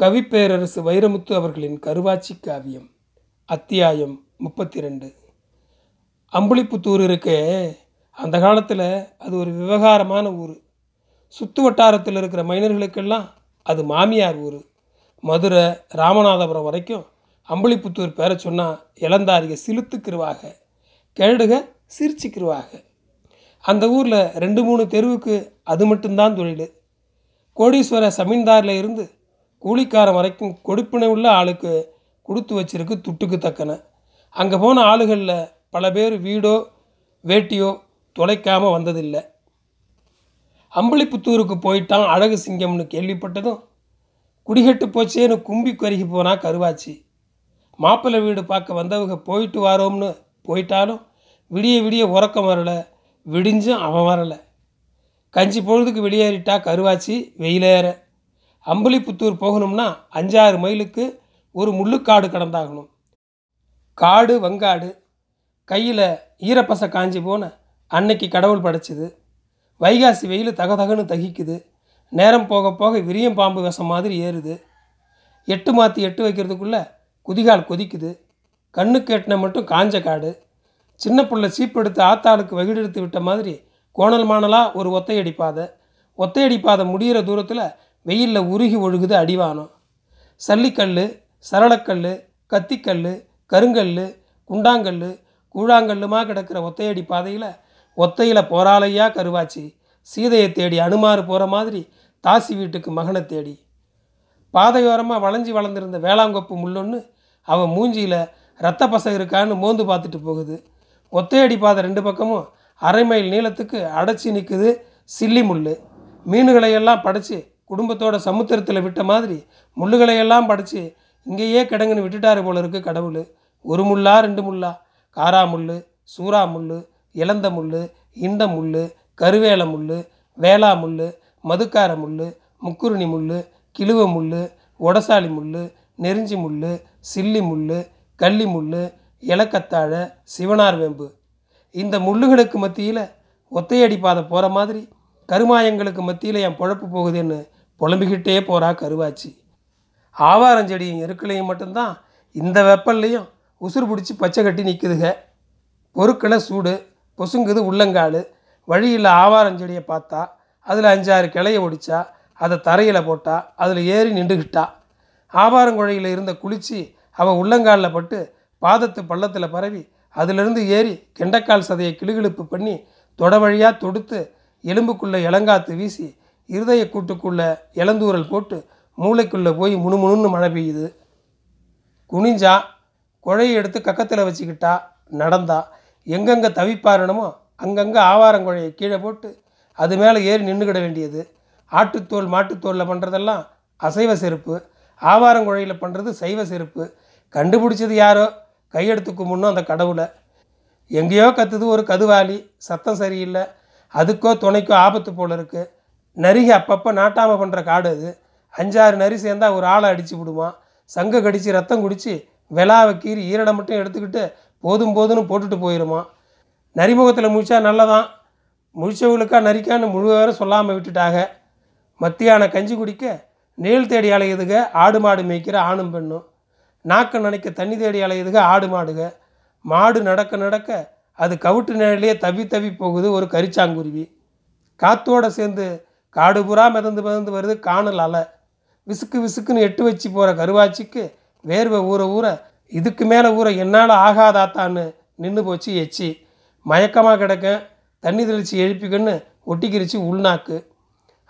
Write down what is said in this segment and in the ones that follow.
கவிப்பேரரசு வைரமுத்து அவர்களின் கருவாச்சி காவியம் அத்தியாயம் முப்பத்தி ரெண்டு அம்புலிப்புத்தூர் இருக்கே அந்த காலத்தில் அது ஒரு விவகாரமான ஊர். சுற்று வட்டாரத்தில் இருக்கிற மைனர்களுக்கெல்லாம் அது மாமியார் ஊர். மதுரை ராமநாதபுரம் வரைக்கும் அம்புலிப்புத்தூர் பேரை சொன்னால் இளந்தாரிய சிலுத்துக்கிருவாக கேடுக சிரிச்சுக்கிருவாக. அந்த ஊரில் ரெண்டு மூணு தெருவுக்கு அது மட்டும்தான் தொழில். கோடீஸ்வர சமீன்தாரில் இருந்து கூலிக்காரன் வரைக்கும் கொடுப்பினை உள்ள ஆளுக்கு கொடுத்து வச்சிருக்கு துட்டுக்கு தக்கன. அங்கே போன ஆளுகளில் பல பேர் வீடோ வேட்டியோ தொலைக்காமல் வந்ததில்லை. அம்பளிப்புத்தூருக்கு போயிட்டான் அழகு சிங்கம்னு கேள்விப்பட்டதும் குடிகட்டு போச்சேன்னு கும்பி கருகி போனா கருவாச்சி. மாப்பிள்ளை வீடு பார்க்க வந்தவங்க போயிட்டு வாரோம்னு போயிட்டாலும் விடிய விடிய உறக்கம் வரலை விடிஞ்சும் அவன் வரலை. கஞ்சி பொழுதுக்கு வெளியேறிட்டா கருவாச்சி வெயிலேற. அம்பலிப்புத்தூர் போகணும்னா அஞ்சாறு மைலுக்கு ஒரு முள்ளுக்காடு கடந்தாகணும். காடு வங்காடு கையில் ஈரப்பச காஞ்சி போன அன்னைக்கு கடவுள் படைச்சிது. வைகாசி வெயில் தகதகன்னு தகிக்குது. நேரம் போக போக விரியம் பாம்பு விஷம் மாதிரி ஏறுது. எட்டு மாற்றி எட்டு வைக்கிறதுக்குள்ளே குதிகால் கொதிக்குது. கண்ணுக்கு எட்டின மட்டும் காஞ்ச காடு. சின்ன புள்ள சீப்பெடுத்து ஆத்தாளுக்கு வகிடெடுத்து விட்ட மாதிரி கோணல் மாணலாக ஒரு ஒத்தையடி பாதை. ஒத்தையடி பாதை முடிகிற தூரத்தில் வெயிலில் உருகி ஒழுகுது அடிவானம். சல்லிக்கல் சரளக்கல் கத்திக்கல் கருங்கல் குண்டாங்கல் கூழாங்கல்லுமா கிடக்கிற ஒத்தையடி பாதையில் ஒத்தையில் போராளையா கருவாச்சி. சீதையை தேடி அனுமாறு போகிற மாதிரி தாசி வீட்டுக்கு மகனை தேடி. பாதையோரமாக வளைஞ்சி வளர்ந்துருந்த வேளாங்கொப்பு முள்ளொன்று அவன் மூஞ்சியில் ரத்த பசை இருக்கான்னு மோந்து பார்த்துட்டு போகுது. ஒத்தையடி பாதை ரெண்டு பக்கமும் அரை மைல் நீளத்துக்கு அடைச்சி நிற்குது சில்லி முள் மீன்களையெல்லாம் படைச்சி குடும்பத்தோட சமுத்திரத்தில் விட்ட மாதிரி முள்ளுகளையெல்லாம் படைச்சி இங்கேயே கிடங்குன்னு விட்டுட்டாரு போல இருக்கு கடவுள். ஒரு முள்ளா ரெண்டு முள்ளா. காரா முள் சூறா முள் இளந்த முள் இண்ட முள் கருவேல முள் வேளா முள் மதுக்கார முள் முக்குருணி முள் கிழுவ முள் உடசாலி முள் நெருஞ்சி முள் சில்லி முள் கள்ளி முள் இலக்கத்தாழ சிவனார் வேம்பு. இந்த முள்ளுகளுக்கு மத்தியில் ஒத்தையடி பாதை போகிற மாதிரி கருமாயங்களுக்கு மத்தியில் என் பொழப்பு போகுதுன்னு புலம்பிக்கிட்டே போகிறா கருவாச்சி. ஆவாரஞ்செடியும் எருக்களையும் மட்டும்தான் இந்த வெப்பல்லையும் உசுறு பிடிச்சி பச்சை கட்டி நிற்குதுக பொருட்களை சூடு பொசுங்குது உள்ளங்கால். வழியில் ஆவாரஞ்செடியை பார்த்தா அதில் அஞ்சாறு கிளைய ஒடிச்சா அதை தரையில் போட்டா அதில் ஏறி நின்றுக்கிட்டா ஆவாரங்குழையில் இருந்த குளிச்சு அவள் உள்ளங்காலில் பட்டு பாதத்து பள்ளத்தில் பரவி அதிலிருந்து ஏறி கெண்டைக்கால் சதையை கிளுகிழுப்பு பண்ணி தொட வழியாக தொடுத்து எலும்புக்குள்ளே இளங்காத்து வீசி இருதய கூட்டுக்குள்ளே இளந்தூரல் போட்டு மூளைக்குள்ளே போய் முணுமுணுன்னு மழை பெய்யுது. குனிஞ்சா குழையை எடுத்து கக்கத்தில் வச்சுக்கிட்டா நடந்தா எங்கெங்கே தவிப்பாரணுமோ அங்கங்கே ஆவாரங்குழையை கீழே போட்டு அது மேலே ஏறி நின்றுக்கிட வேண்டியது. ஆட்டுத்தோல் மாட்டுத்தோலில் பண்ணுறதெல்லாம் அசைவ செருப்பு. ஆவாரங்குழையில் பண்ணுறது சைவ செருப்பு. கண்டுபிடிச்சது யாரோ? கையெடுத்து கும்பிடணும் அந்த கடவுளை. எங்கேயோ கத்துது ஒரு கதுவாளி. சத்தம் சரியில்லை. அதுக்கோ துணைக்கோ ஆபத்து போல இருக்குது நரிகை அப்பப்போ நாட்டாமல் பண்ணுற காடு அது. அஞ்சாறு நரி சேர்ந்தா ஒரு ஆளை அடித்து விடுவான். சங்கு கடித்து ரத்தம் குடித்து வெளாவை கீறி ஈரடை மட்டும் எடுத்துக்கிட்டு போதும் போதும்னு போட்டுட்டு போயிடுமா நரிமுகத்தில் முழிச்சா நல்லதான். முழிச்சவங்களுக்கா நரிக்கான்னு முழுவதும் சொல்லாமல் விட்டுட்டாக. மத்தியான கஞ்சி குடிக்க நீள் தேடி அலையுதுக ஆடு மாடு மேய்க்கிற ஆணும் பெண்ணும். நாக்கு நினைக்க தண்ணி தேடி அலையுதுக ஆடு மாடுக. மாடு நடக்க நடக்க அது கவுட்டு நிழலையே தவி தவி போகுது ஒரு கரிச்சாங்குருவி. காத்தோடு சேர்ந்து காடு புறா மிதந்து மிதந்து வருது காணல் அலை. விசுக்கு விசுக்குன்னு எட்டு வச்சு போகிற கருவாச்சிக்கு வேர்வை ஊற ஊற இதுக்கு மேலே ஊற என்னால் ஆகாதாத்தான்னு நின்று போச்சு எச்சி. மயக்கமாக கிடக்க தண்ணி தெளித்து எழுப்பிக்கன்னு ஒட்டிக்கிரிச்சு உள்நாக்கு.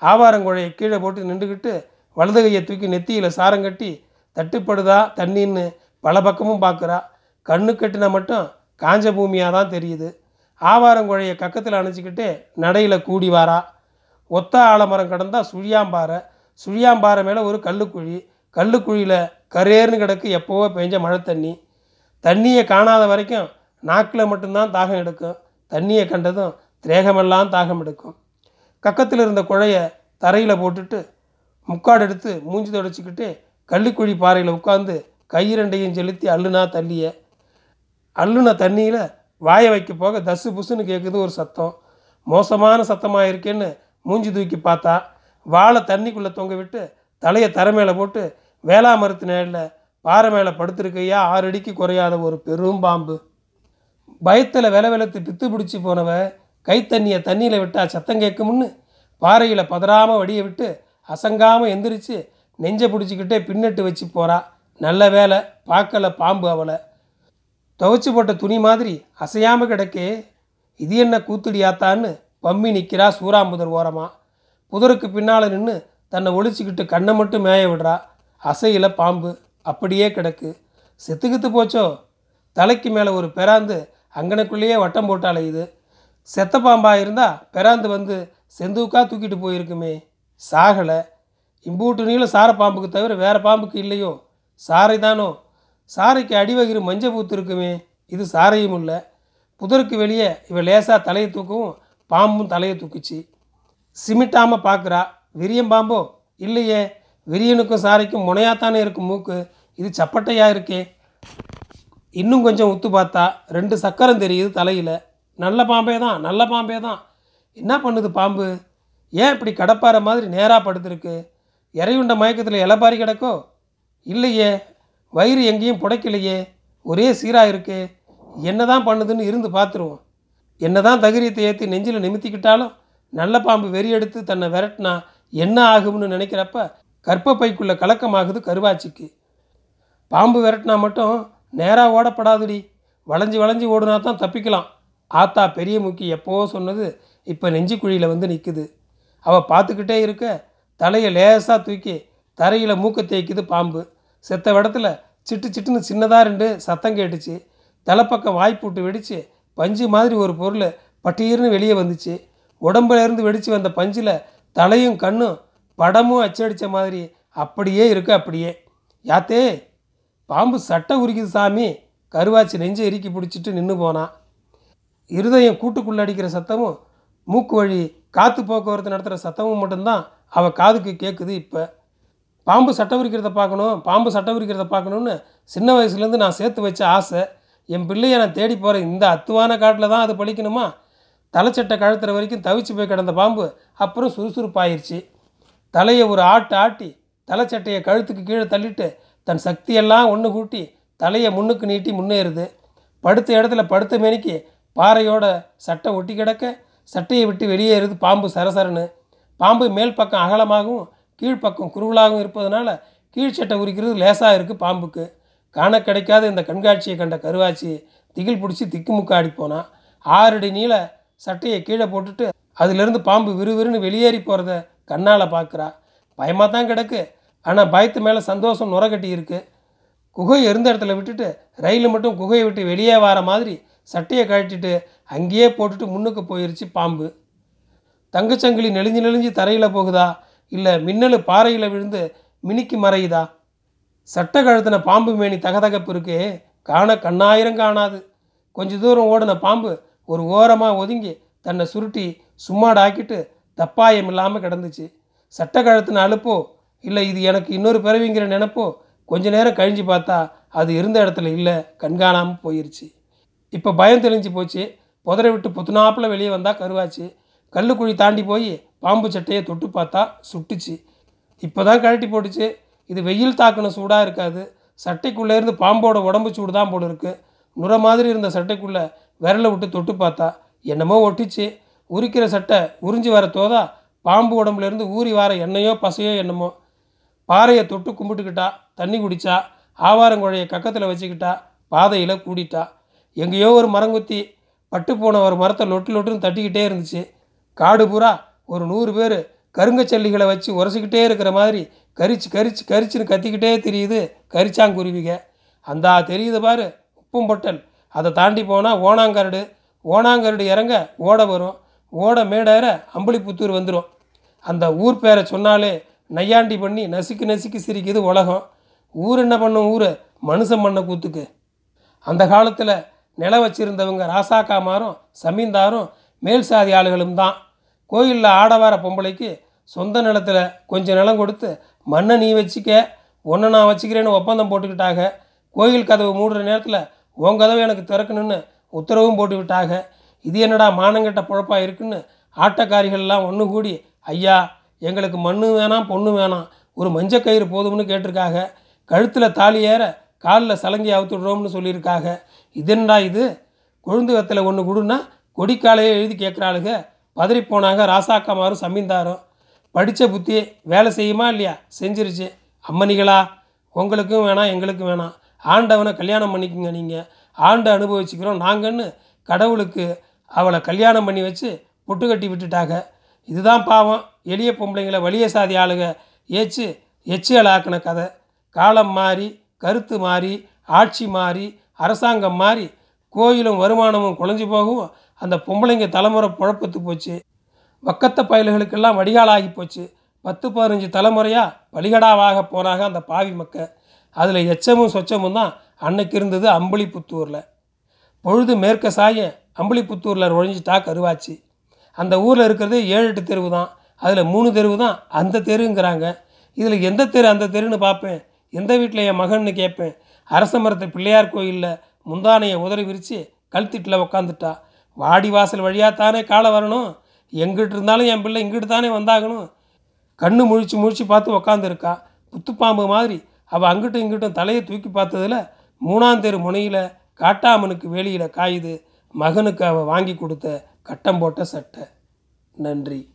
ஆவாரங்குழையை கீழே போட்டு நின்றுக்கிட்டு வலது கையை தூக்கி நெத்தியில் சாரம் கட்டி தட்டுப்படுதா தண்ணின்னு பல பக்கமும் பார்க்குறா கண்ணு கட்டினா மட்டும் காஞ்ச பூமியாக தான் தெரியுது ஆவாரங்குழையை கக்கத்தில் அணைச்சிக்கிட்டு நடையில் கூடி வாரா. ஒத்த ஆலமரம் கடந்தால் சுழியாம்பாறை சுழியாம்பாறை மேலே ஒரு கல்லுக்குழி கல்லுக்குழியில் கரேர்னு கிடக்கு எப்போவோ பெஞ்ச மழை தண்ணி. தண்ணியை காணாத வரைக்கும் நாக்கில் மட்டும்தான் தாகம் எடுக்கும். தண்ணியை கண்டதும் திரேகமெல்லாம் தாகம் எடுக்கும். கக்கத்தில் இருந்த குழைய தரையில் போட்டுட்டு முக்காடு எடுத்து மூஞ்சி தொடச்சிக்கிட்டு கள்ளிக்குழி பாறையில் உட்காந்து கையிரண்டையும் செலுத்தி அள்ளுனா தண்ணிய அள்ளுன தண்ணியில் வாயை வைக்க போக தசு புசுன்னு கேட்குது ஒரு சத்தம். மோசமான சத்தமாக இருக்கேன்னு மூஞ்சி தூக்கி பார்த்தா வாழை தண்ணிக்குள்ளே தொங்க விட்டு தலையை தரை மேலே போட்டு வேளா மரத்து நேரில் பாறை மேலே படுத்திருக்கையா? ஆறு அடிக்கு குறையாத ஒரு பெரும் பாம்பு. பயத்தில் வில வெலத்து பித்து பிடிச்சி போனவ கைத்தண்ணியை தண்ணியில் விட்டால் சத்தம் கேட்கும்னு பாறையில் பதறாமல் வடியை விட்டு அசங்காமல் எந்திரிச்சு நெஞ்சை பிடிச்சிக்கிட்டே பின்னட்டு வச்சு போகிறா நல்ல வேலை பார்க்கல பாம்பு அவளை. துவைச்சி போட்ட துணி மாதிரி அசையாமல் கிடக்கே. இது என்ன கூத்துடியாத்தான்னு பம்மி நிற்கிறா சூறாம்புதர் ஓரமாக புதருக்கு பின்னால் நின்று தன்னை ஒளிச்சிக்கிட்டு கண்ணை மட்டும் மேய விடுறா. அசையில பாம்பு அப்படியே கிடக்கு. செத்துக்கித்து போச்சோ? தலைக்கு மேலே ஒரு பெராந்து அங்கனக்குள்ளேயே வட்டம் போட்டாலே இது. செத்த பாம்பாக இருந்தால் பெராந்து வந்து செந்தூக்காக தூக்கிட்டு போயிருக்குமே. சாகலை. இம்பூட்டு நீளம் சார பாம்புக்கு தவிர வேறு பாம்புக்கு இல்லையோ? சாரை தானோ? சாரைக்கு அடிவகிறு மஞ்சள் பூத்து இருக்குமே. இது சாரையும் இல்லை. புதருக்கு வெளியே இவள் லேசாக தலையை தூக்கவும் பாம்பும் தலையை தூக்குச்சு. சிமிட்டாமல் பார்க்குறா விரியம் பாம்போ? இல்லையே விரியனுக்கும் சாரைக்கும் முனையாத்தானே இருக்கும் மூக்கு? இது சப்பட்டையாக இருக்கே. இன்னும் கொஞ்சம் உத்து பார்த்தா ரெண்டு சக்கரம் தெரியுது தலையில். நல்ல பாம்பே தான் நல்ல பாம்பே தான் என்ன பண்ணுது பாம்பு? ஏன் இப்படி கடப்பாற மாதிரி நேராக படுத்திருக்கு? இறையுண்ட மயக்கத்தில் இலபாரி கிடக்கோ? இல்லையே வயிறு எங்கேயும் புடைக்கலையே. ஒரே சீராக இருக்கு. என்ன தான் பண்ணுதுன்னு இருந்து பார்த்துருவோம் என்னதான் தகிரியத்தை ஏற்றி நெஞ்சில் நிமித்திக்கிட்டாலும் நல்ல பாம்பு வெறியெடுத்து தன்னை விரட்டினா என்ன ஆகும்னு நினைக்கிறப்ப கர்ப்பப்பைக்குள்ளே கலக்கமாகுது கருவாச்சிக்கு. பாம்பு விரட்டினா மட்டும் நேராக ஓடப்படாதுடி. வளைஞ்சி வளைஞ்சி ஓடுனா தான் தப்பிக்கலாம். ஆத்தா பெரிய முக்கி எப்போவோ சொன்னது இப்போ நெஞ்சுக்குழியில் வந்து நிற்குது அவள் பார்த்துக்கிட்டே இருக்க தலையை லேசாக தூக்கி தரையில் மூக்க தேய்க்குது பாம்பு. செத்த இடத்துல சிட்டு சிட்டுன்னு சின்னதாக ரெண்டு சத்தம் கேட்டுச்சு. தலைப்பக்கம் வாய்ப்பூட்டு வெடித்து பஞ்சு மாதிரி ஒரு பொருள் பட்டீர்னு வெளியே வந்துச்சு. உடம்புலேருந்து வெடித்து வந்த பஞ்சில் தலையும் கண்ணும் படமும் அச்சடித்த மாதிரி அப்படியே இருக்கு அப்படியே. யாத்தே பாம்பு சட்டை உரிக்குது சாமி. கருவாச்சி நெஞ்சை இறுக்கி பிடிச்சிட்டு நின்று போனான் இருதயம் கூட்டுக்குள்ளே அடிக்கிற சத்தமும் மூக்கு வழி காற்று போக்குவரத்து நடத்துகிற சத்தமும் மட்டும்தான் அவள் காதுக்கு கேட்குது இப்போ. பாம்பு சட்டை உரிக்கிறத பார்க்கணும் பாம்பு சட்டை உரிக்கிறத பார்க்கணுன்னு சின்ன வயசுலேருந்து நான் சேர்த்து வச்ச ஆசை. என் பிள்ளையை நான் தேடி போகிறேன் இந்த அத்துவான காட்டில் தான் அது பழிக்கணுமா? தலைச்சட்டை கழுத்துற வரைக்கும் தவிச்சு போய் கிடந்த பாம்பு அப்புறம் சுறுசுறுப்பாயிருச்சு. தலையை ஒரு ஆட்டு ஆட்டி தலைச்சட்டையை கழுத்துக்கு கீழே தள்ளிட்டு தன் சக்தியெல்லாம் ஒன்று கூட்டி தலையை முன்னுக்கு நீட்டி முன்னேறுது. படுத்த இடத்துல படுத்த மேனிக்கு பாறையோட சட்டை ஒட்டி கிடக்க சட்டையை விட்டு வெளியேறுது பாம்பு சரசரன்னு. பாம்பு மேல் பக்கம் அகலமாகவும் கீழ்ப்பக்கம் குறுகலாகவும் இருப்பதனால கீழ் சட்டை உரிக்கிறது லேசாக இருக்குது பாம்புக்கு. காண கிடைக்காத இந்த கண்காட்சியை கண்ட கருவாச்சி திகில் பிடிச்சி திக்குமுக்காடி போனான் ஆறடி நீள சட்டையை கீழே போட்டுட்டு அதிலிருந்து பாம்பு விறுவிறுன்னு வெளியேறி போகிறத கண்ணால் பார்க்குறா பயமாக தான் கிடக்கு. ஆனால் பயத்து மேலே சந்தோஷம் நுரகட்டி இருக்கு. குகை இருந்த இடத்துல விட்டுட்டு ரயில் மட்டும் குகையை விட்டு வெளியே வர மாதிரி சட்டையை கழட்டிட்டு அங்கேயே போட்டுட்டு முன்னுக்கு போயிருச்சு பாம்பு. தங்கச்சங்கிலி நெளிஞ்சு நெளிஞ்சு தரையில் போகுதா? இல்லை மின்னல் பாறையில் விழுந்து மினுக்கி மறையுதா? சட்ட கழுத்தின பாம்பு மேனி தகதகப்பு இருக்கே. காண கண்ணாயிரம் காணாது. கொஞ்ச தூரம் ஓடின பாம்பு ஒரு ஓரமாக ஒதுங்கி தன்னை சுருட்டி சும்மாடாக்கிட்டு தப்பாயம் இல்லாமல் கிடந்துச்சு. சட்ட கழுத்தின அலுப்போ இல்லை இது எனக்கு இன்னொரு பிறவிங்கிற நினப்போ? கொஞ்ச நேரம் கழிஞ்சு பார்த்தா அது இருந்த இடத்துல இல்லை கண்காணாமல் போயிருச்சு. இப்போ பயம் தெளிஞ்சு போச்சு. புதரை விட்டு புத்துனாப்பில் வெளியே வந்தால் கருவாச்சு. கல்லுக்குழி தாண்டி போய் பாம்பு சட்டையை தொட்டு பார்த்தா சுட்டுச்சு. இப்போ தான் கழட்டி போட்டுச்சு. இது வெயில் தாக்குன சூடாக இருக்காது. சட்டைக்குள்ளே இருந்து பாம்போட உடம்பு சூடு தான் போல இருக்குது நுர மாதிரி இருந்த சட்டைக்குள்ளே விரலை விட்டு தொட்டு பார்த்தா என்னமோ ஒட்டிச்சு. உரிக்கிற சட்டை உறிஞ்சி வர தோதா பாம்பு உடம்புலேருந்து ஊறி வர எண்ணெயோ பசையோ என்னமோ. பாறையை தொட்டு கும்பிட்டுக்கிட்டா தண்ணி குடித்தா ஆவாரங்குழையை கக்கத்தில் வச்சுக்கிட்டா பாதையில் கூடிட்டா. எங்கேயோ ஒரு மரங்குத்தி பட்டு போன ஒரு மரத்தை லொட்டு லொட்டுன்னு தட்டிக்கிட்டே இருந்துச்சு. காடு பூரா ஒரு நூறு பேர் கருங்கச்சல்லிகளை வச்சு உரசிக்கிட்டே இருக்கிற மாதிரி கரிச்சு கரிச்சு கரிச்சுன்னு கத்திக்கிட்டே தெரியுது. கரிச்சாங்குருவிக. அந்தா தெரியுது பாரு. உப்பும் பொட்டல். அதை தாண்டி போனால் ஓணாங்கரடு. ஓணாங்கரடு இறங்க ஓட வரும். ஓட மேடேற அம்பளிப்புத்தூர் வந்துடும் அந்த ஊர் பேரை சொன்னாலே நையாண்டி பண்ணி நசுக்கி நசுக்கி சிரிக்குது உலகம். ஊர் என்ன பண்ணும் ஊர்? மனுஷன் பண்ண கூத்துக்கு. அந்த காலத்தில் நிலம் வச்சிருந்தவங்க ராசாக்காமாரும் சமீந்தாரும் மேல் சாதி ஆளுகளும் தான். கோயிலில் ஆடவார பொம்பளைக்கு சொந்த நிலத்தில் கொஞ்சம் நிலம் கொடுத்து மண்ணை நீ வச்சுக்க ஒன்றை நான் வச்சுக்கிறேன்னு ஒப்பந்தம் போட்டுக்கிட்டாங்க கோயில் கதவு மூடுற நேரத்தில் உன் கதவை எனக்கு திறக்கணும்னு உத்தரவும் போட்டு விட்டாங்க இது என்னடா மானங்கெட்ட பொழப்பாக இருக்குன்னு ஆட்டக்காரிகள்லாம் ஒன்று கூடி ஐயா எங்களுக்கு மண்ணு வேணாம் பொண்ணு வேணாம் ஒரு மஞ்சள் கயிறு போதும்னு கேட்டிருக்காங்க கழுத்தில் தாலி ஏற காலில் சலங்கி அவுத்துடுறோம்னு சொல்லியிருக்காங்க இது இது? கொழுந்து வெத்தலை ஒன்று கொடுன்னா கொடிக்காலையே எழுதி கேட்குறாளுங்க பதறி போனாங்க ராசாக்கமாரும் சமீந்தாரும். படித்த புத்தி வேலை செய்யுமா இல்லையா? செஞ்சிருச்சு. அம்மனிகளா உங்களுக்கும் வேணாம் எங்களுக்கும் வேணாம். ஆண்டவனை கல்யாணம் பண்ணிக்கோங்க நீங்கள் ஆண்டை அனுபவிச்சுக்கிறோம். நாங்கன்னு கடவுளுக்கு அவளை கல்யாணம் பண்ணி வச்சு பொட்டு கட்டி விட்டுட்டாங்க. இதுதான் பாவம். எளிய பொம்பளைங்களை வலிய சாதி ஆளுக ஏச்சு எச்சியலாக்கின கதை. காலம் மாறி கருத்து மாறி ஆட்சி மாறி அரசாங்கம் மாறி கோயிலும் வருமானமும் குழஞ்சி போகும் அந்த பொம்பளைங்க தலைமுறை குழப்பத்து போச்சு. வக்கத்த பயல்களுக்கெல்லாம் வடிகாலாகி போச்சு. பத்து பதினஞ்சு தலைமுறையாக பலிகடாவாக போனாங்க அந்த பாவி மக்க அதில் எச்சமும் சொச்சமும் தான் அன்னைக்கு இருந்தது அம்பளிப்புத்தூரில். பொழுது மேற்க சாய அம்பளிப்புத்தூரில் ஒழிஞ்சிட்டா கருவாச்சு. அந்த ஊரில் இருக்கிறது ஏழு எட்டு தெருவு தான். அதில் மூணு தெருவு தான் அந்த தெருங்கிறாங்க. இதில் எந்த தெரு அந்த தெருன்னு பார்ப்பேன் எந்த வீட்டில் என் மகன்னு கேட்பேன் அரச மரத்து பிள்ளையார் கோயிலில் முந்தானையை உதறி விரித்து கழுத்திட்டில் உக்காந்துட்டா. வாடி வாசல் வழியாக தானே காலை வரணும்? எங்கிட்டு இருந்தாலும் என் பிள்ளை இங்கிட்டு தானே வந்தாகணும். கண்ணு முழிச்சு முழிச்சு பார்த்து உக்காந்துருக்கா. புத்துப்பாம்பு மாதிரி. அவள் அங்கிட்டும் இங்கிட்டும் தலையை தூக்கி பார்த்ததில் மூணாந்தேரு முனையில் காட்டாமனுக்கு வேலியில் காயுது. மகனுக்கு அவள் வாங்கி கொடுத்த கட்டம் போட்ட சட்டை. நன்றி.